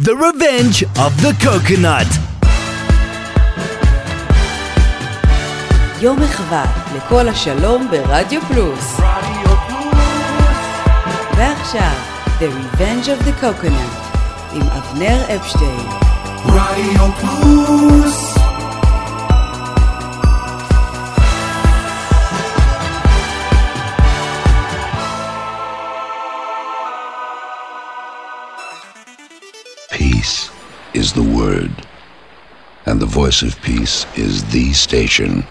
The Revenge of the Coconut. יום מחווה לכל השלום ברדיו פלוס. רדיו פלוס. ועכשיו, The Revenge of the Coconut עם אבנר אפשטיין. רדיו פלוס. is the word. And the voice of peace is the station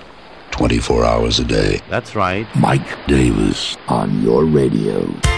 24 hours a day. That's right. Mike Davis on your radio.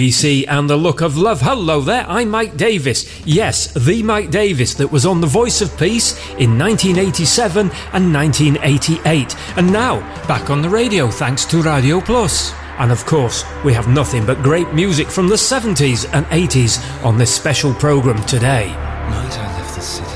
ABC and The Look of Love. Hello there, I'm Mike Davis. Yes, the Mike Davis that was on The Voice of Peace in 1987 and 1988. And now, back on the radio thanks to Radio Plus. And of course, we have nothing but great music from the 70s and 80s on this special programme today. Might I the city?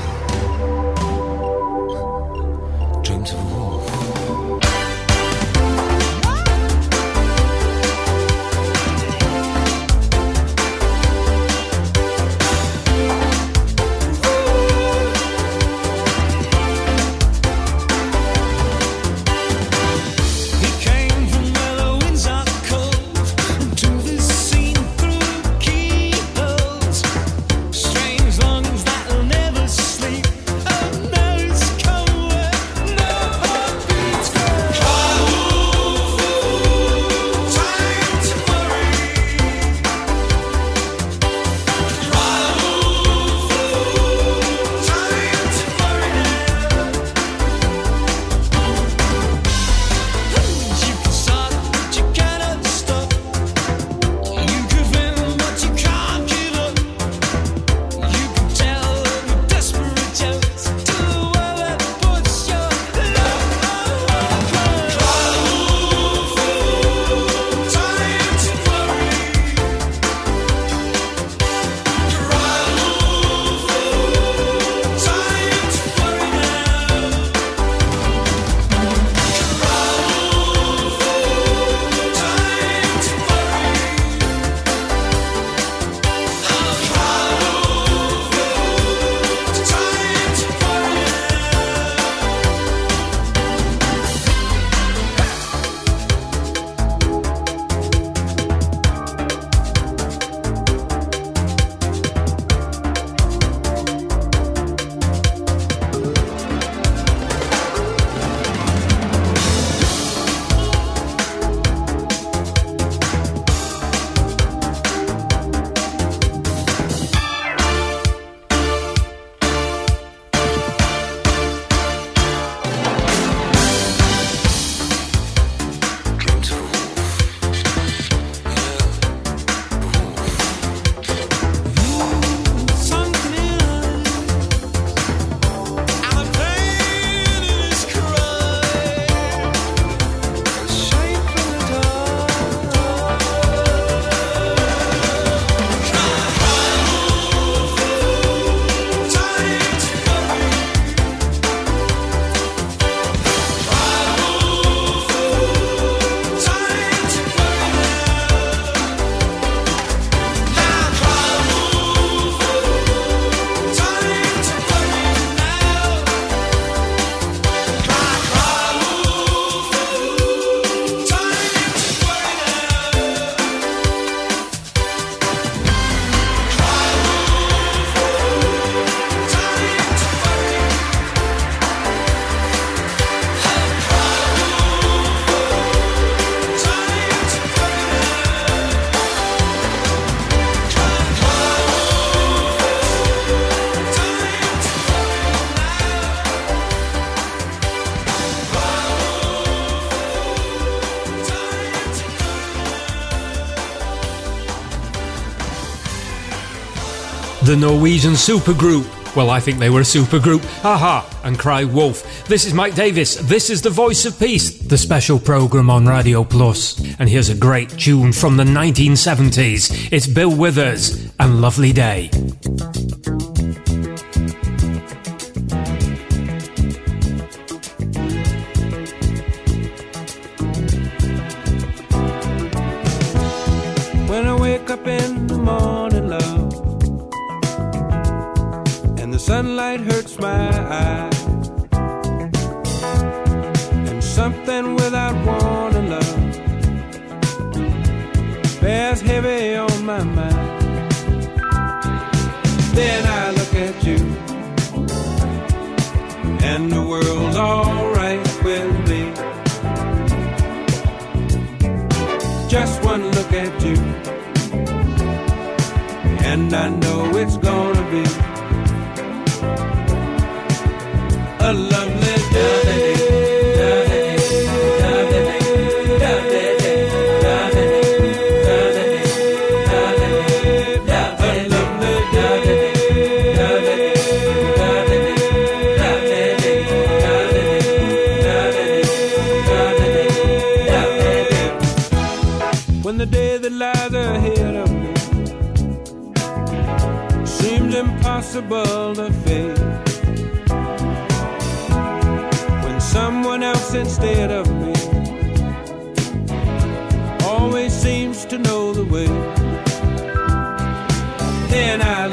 the Norwegian supergroup. Well, I think they were a supergroup. A-ha, and Cry Wolf. This is Mike Davis. This is the Voice of Peace, the special program on Radio Plus. And here's a great tune from the 1970s. It's Bill Withers and Lovely Day. impossible to face. When someone else instead of me always seems to know the way, then I.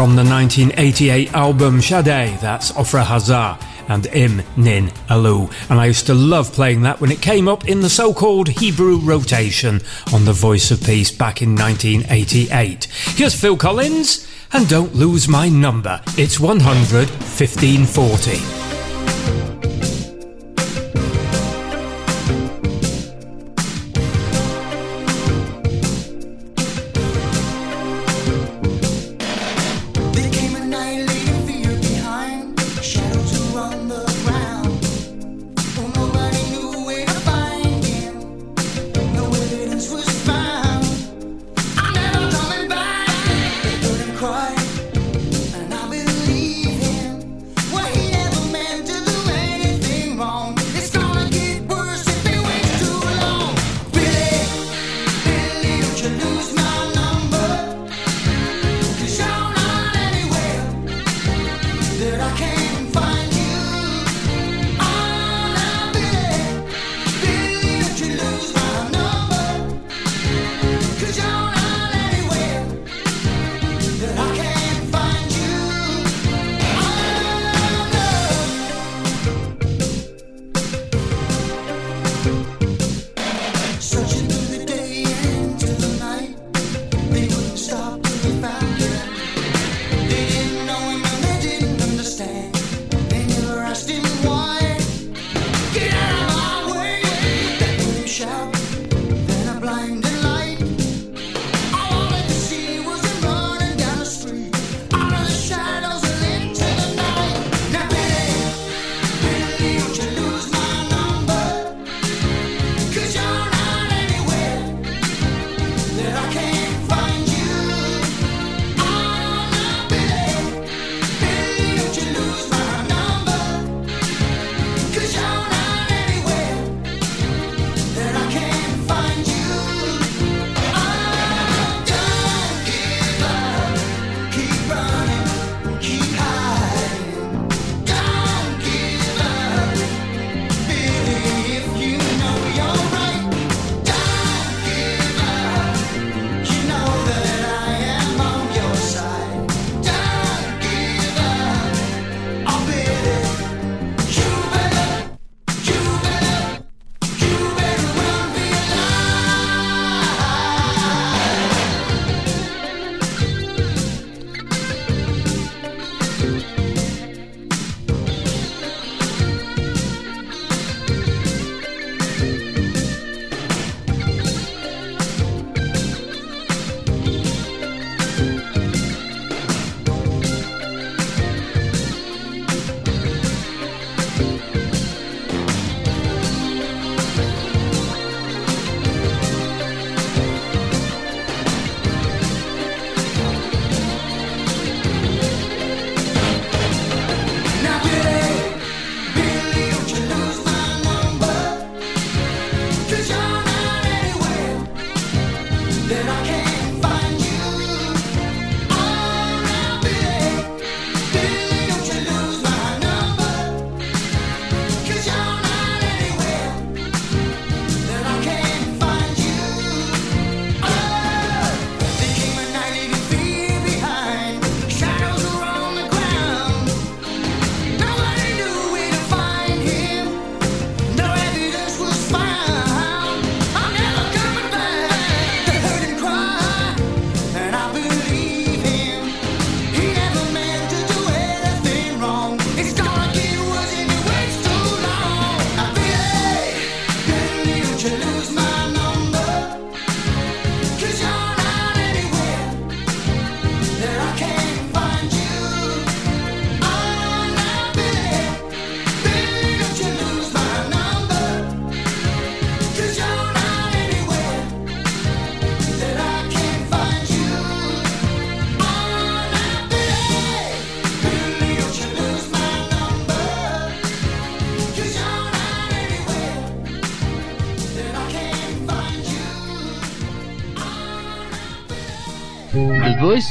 from the 1988 album Shaday, that's Ofra Haza and Im Nin Alu. And I used to love playing that when it came up in the so called Hebrew rotation on The Voice of Peace back in 1988. Here's Phil Collins, and don't lose my number. It's 100 1540.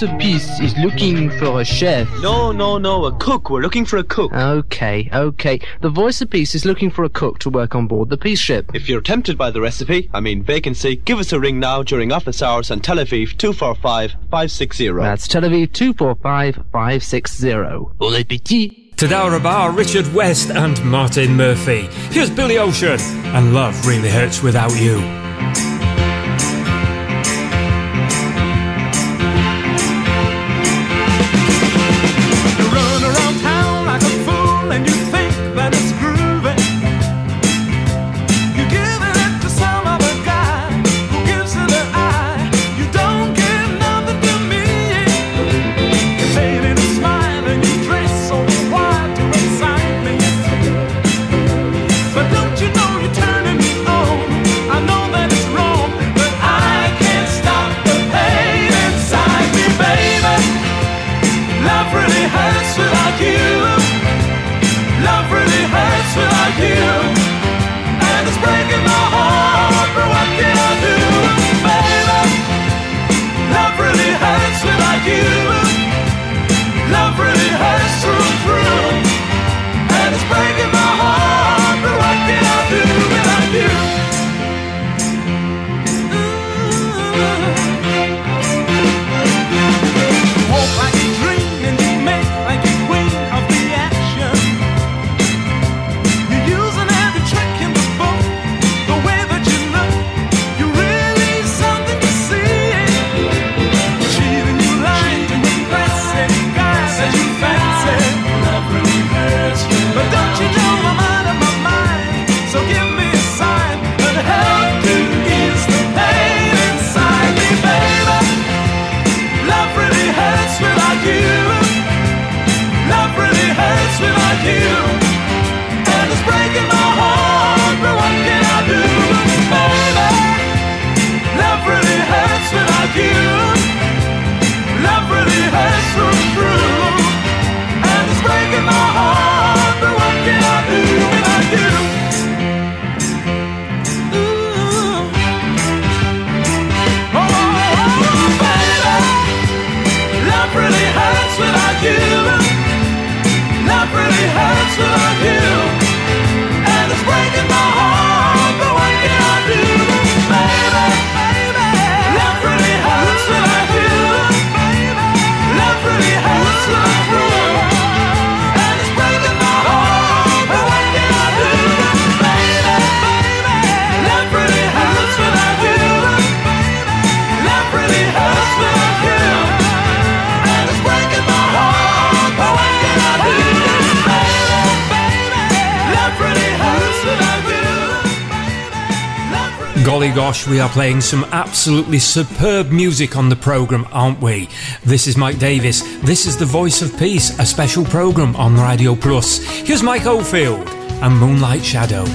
masterpiece is looking for a chef. No, no, no, a cook. We're looking for a cook. Okay, okay. The voice of peace is looking for a cook to work on board the peace ship. If you're tempted by the recipe, I mean vacancy, give us a ring now during office hours on Tel Aviv 245 560. That's Tel Aviv 245 560. Bon appétit. Tadara rabar, Richard West, and Martin Murphy. Here's Billy Ocean and Love Really Hurts Without You. to you, and it's breaking my heart. golly gosh, we are playing some absolutely superb music on the programme, aren't we? This is Mike Davis. This is The Voice of Peace, a special programme on Radio Plus. Here's Mike Oldfield and Moonlight Shadow.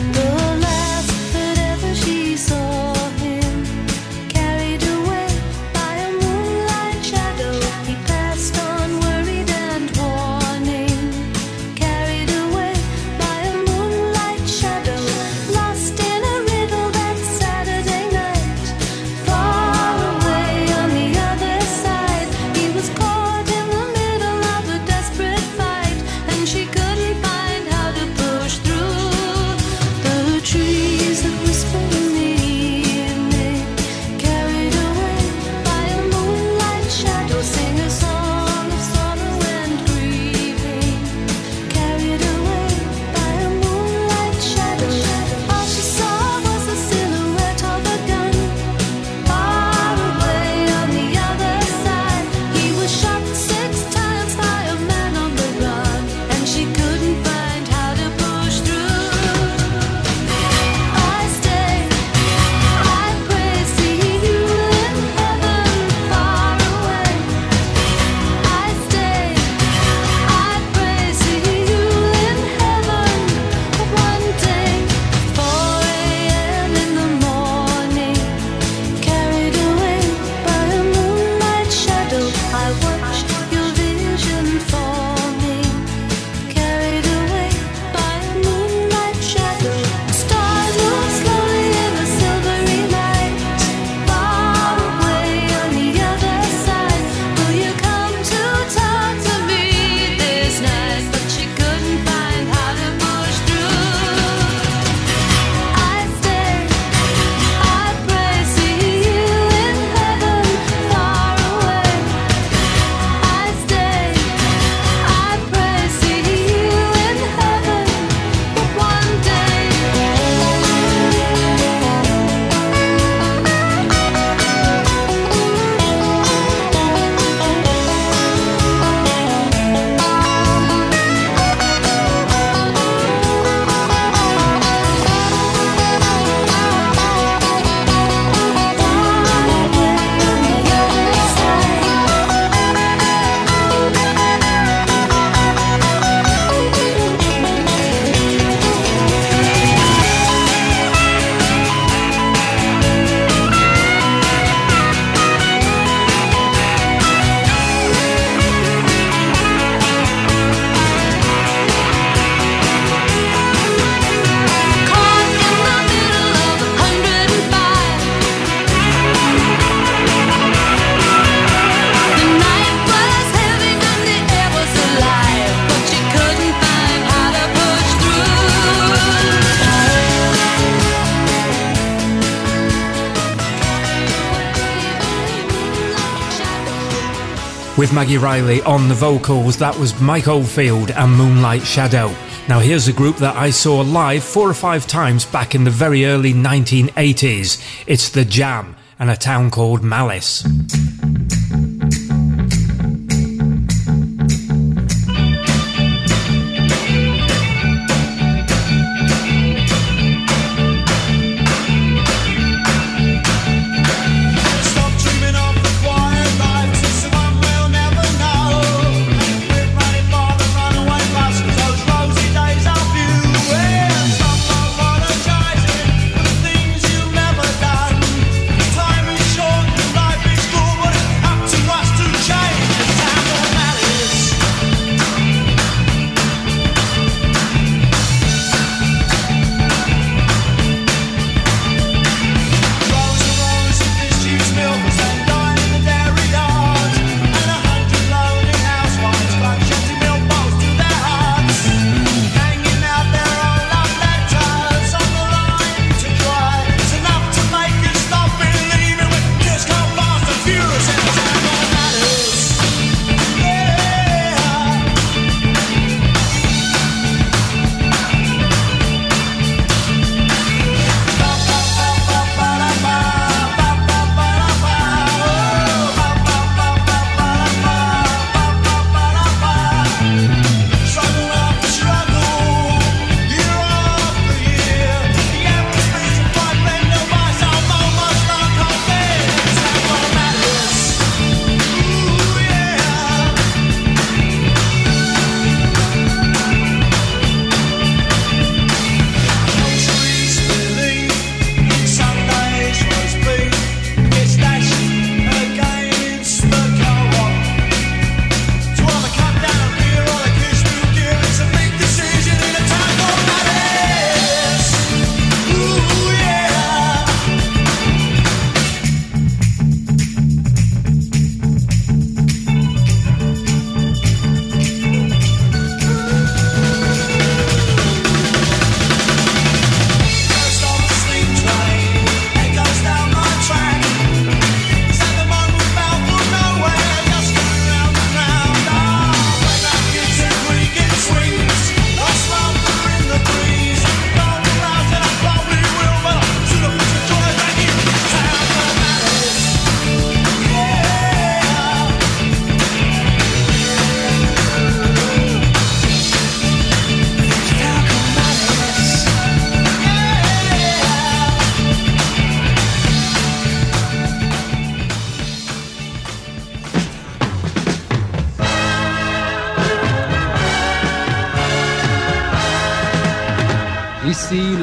With Maggie Reilly on the vocals, that was Mike Oldfield and Moonlight Shadow. Now, here's a group that I saw live four or five times back in the very early 1980s. It's The Jam and a town called Malice.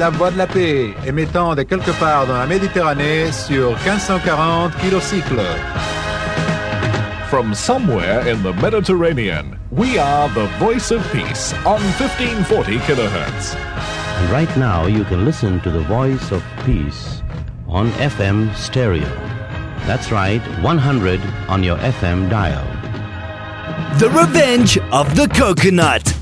La voix de la paix, émettant de quelque part dans la Méditerranée sur 1540 kilocycles. From somewhere in the Mediterranean, we are the voice of peace on 1540 kilohertz. And right now you can listen to the voice of peace on FM stereo. That's right, 100 on your FM dial. The Revenge of the Coconut.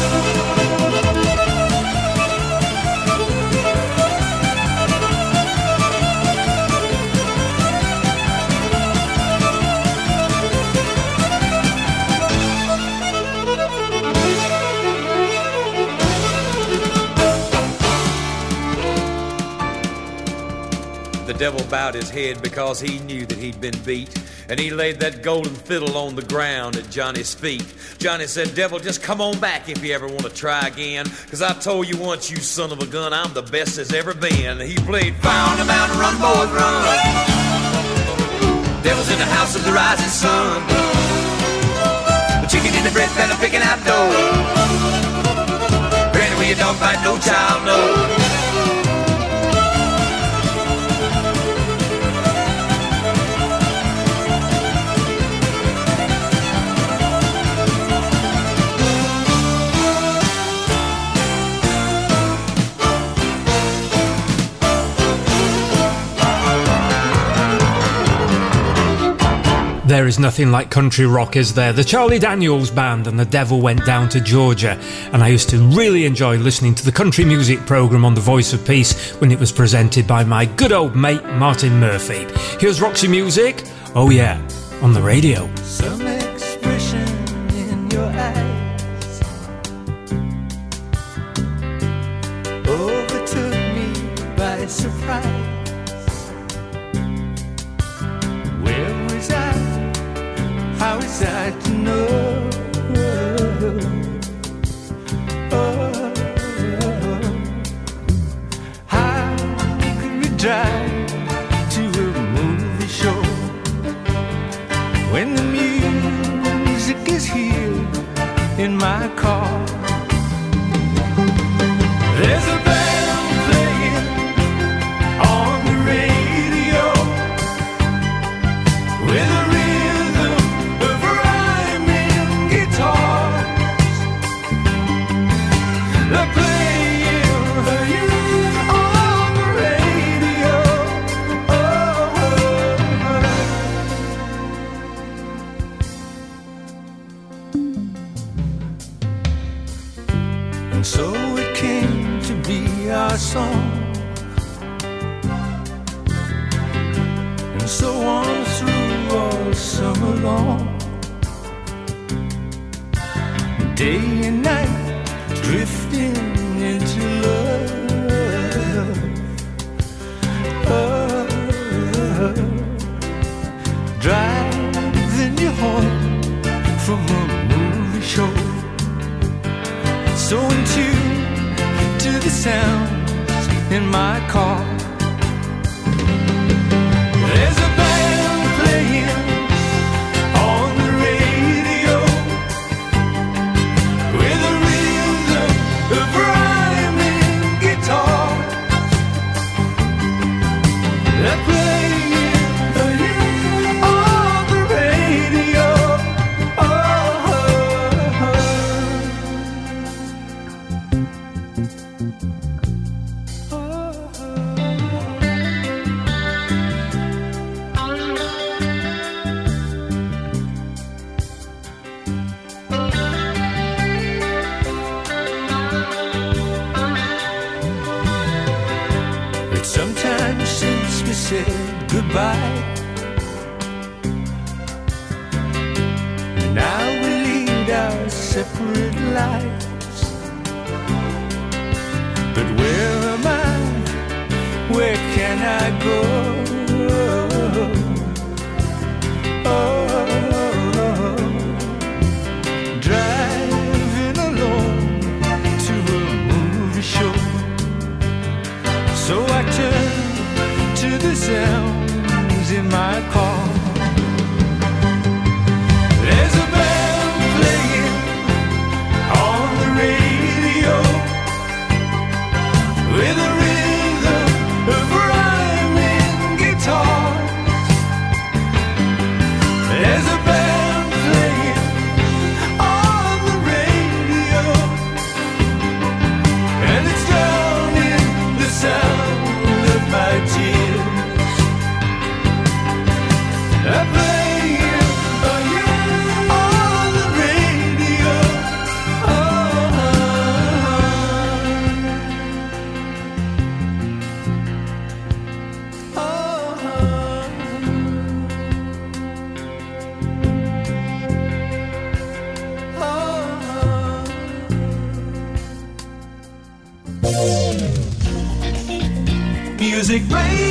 Devil bowed his head because he knew that he'd been beat. And he laid that golden fiddle on the ground at Johnny's feet. Johnny said, Devil, just come on back if you ever want to try again. Cause I told you once, you son of a gun, I'm the best there's ever been. He played on the Mountain, Run, Boys, Run. Devil's in the house of the rising sun. The chicken in the bread pan, picking out dough. Granny, where your dog bite, no child, no. There is nothing like country rock, is there? The Charlie Daniels Band and the Devil went down to Georgia. And I used to really enjoy listening to the country music programme on The Voice of Peace when it was presented by my good old mate Martin Murphy. Here's Roxy Music. Oh, yeah, on the radio. Drive to a movie show? when the music is here in my car. Song. And so on through all summer long. Day and night, drifting into love. Oh, driving you home from a movie show so in tune to the sounds in my car. music baby.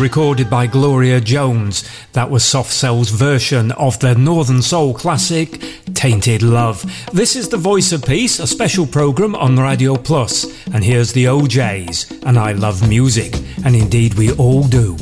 recorded by Gloria Jones. That was Soft Cell's version of the Northern Soul classic, Tainted Love. This is The Voice of Peace, a special programme on Radio Plus. And here's the O'Jays, and I love music, and indeed we all do.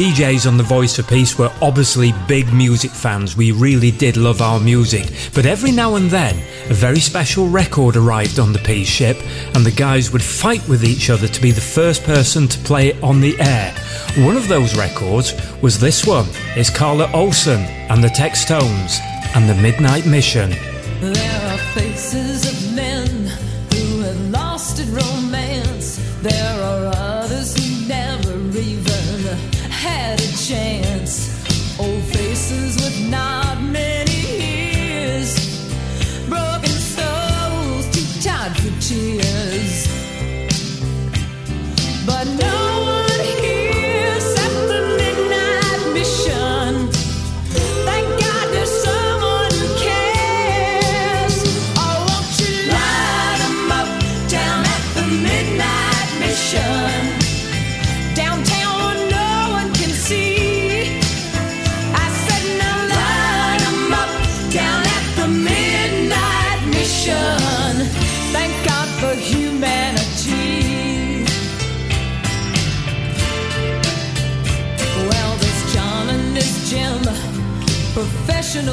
DJs on The Voice for Peace were obviously big music fans. We really did love our music. But every now and then, a very special record arrived on the Peace ship, and the guys would fight with each other to be the first person to play it on the air. One of those records was this one. It's Carla Olson and the Textones and the Midnight Mission. There are faces of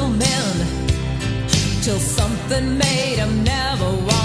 men till something made him never walk.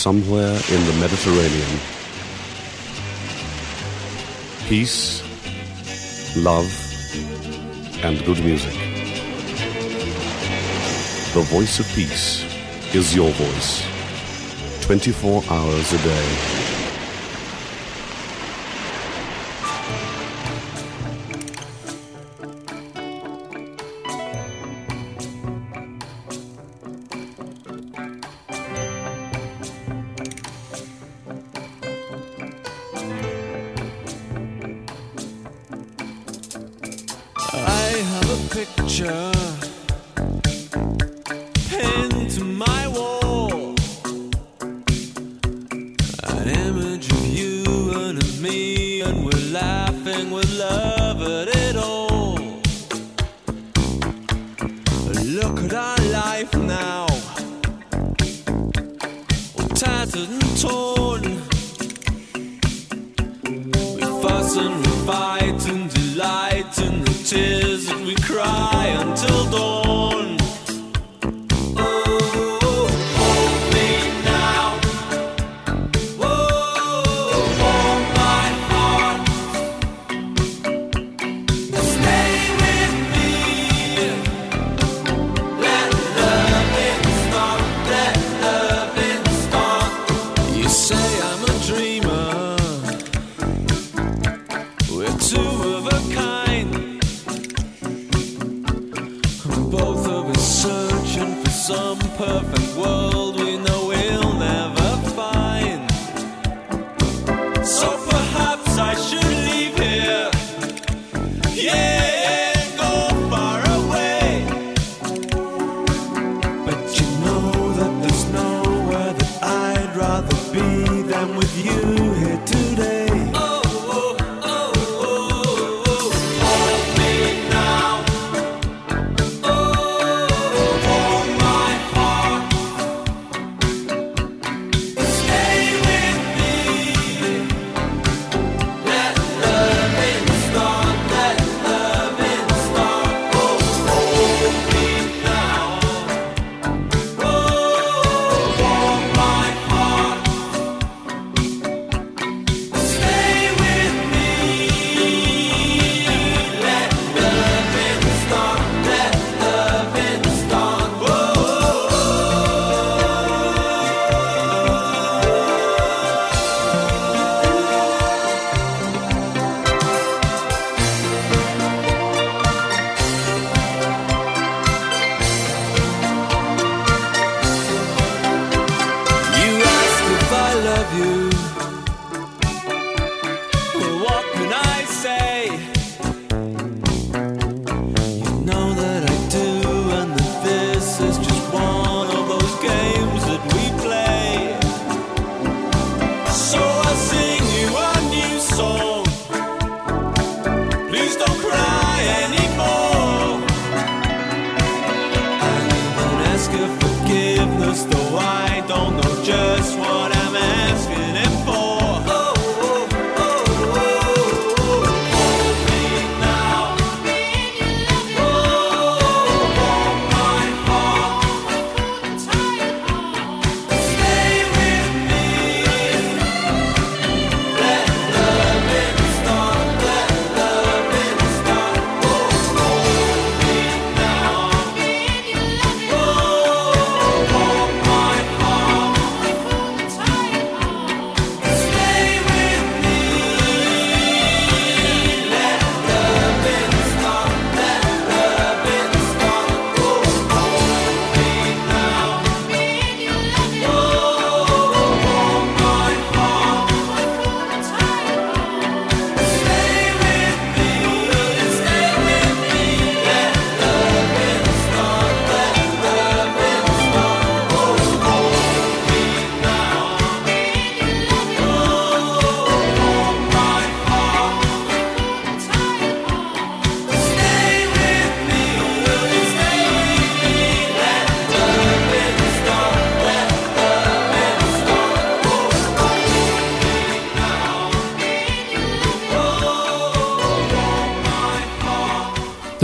somewhere in the Mediterranean. Peace, love, and good music. The voice of peace is your voice. 24 hours a day.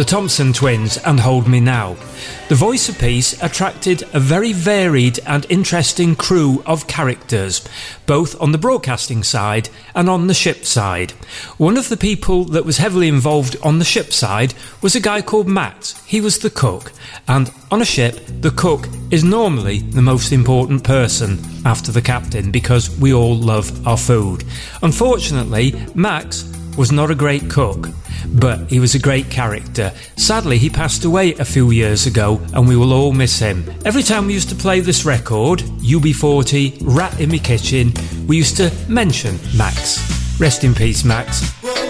Thompson Twins and Hold Me Now. The Voice of Peace attracted a very varied and interesting crew of characters, both on the broadcasting side and on the ship side. One of the people that was heavily involved on the ship side was a guy called Matt. He was the cook, and on a ship, the cook is normally the most important person after the captain because we all love our food. Unfortunately, Max was not a great cook but he was a great character. Sadly, he passed away a few years ago, and we will all miss him. Every time we used to play this record, UB40, Rat in My Kitchen, we used to mention Max. Rest in peace, Max.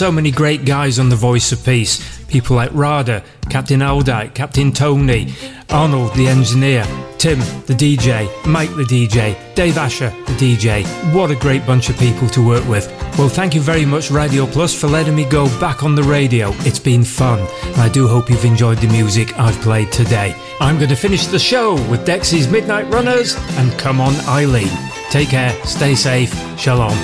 So many great guys on The Voice of Peace. People like Rada, Captain Aldite, Captain Tony, Arnold the engineer, Tim the DJ, Mike the DJ, Dave Asher the DJ. What a great bunch of people to work with. Well, thank you very much, Radio Plus, for letting me go back on the radio. It's been fun, and I do hope you've enjoyed the music I've played today. I'm going to finish the show with Dexy's Midnight Runners and Come On Eileen. Take care, stay safe, shalom.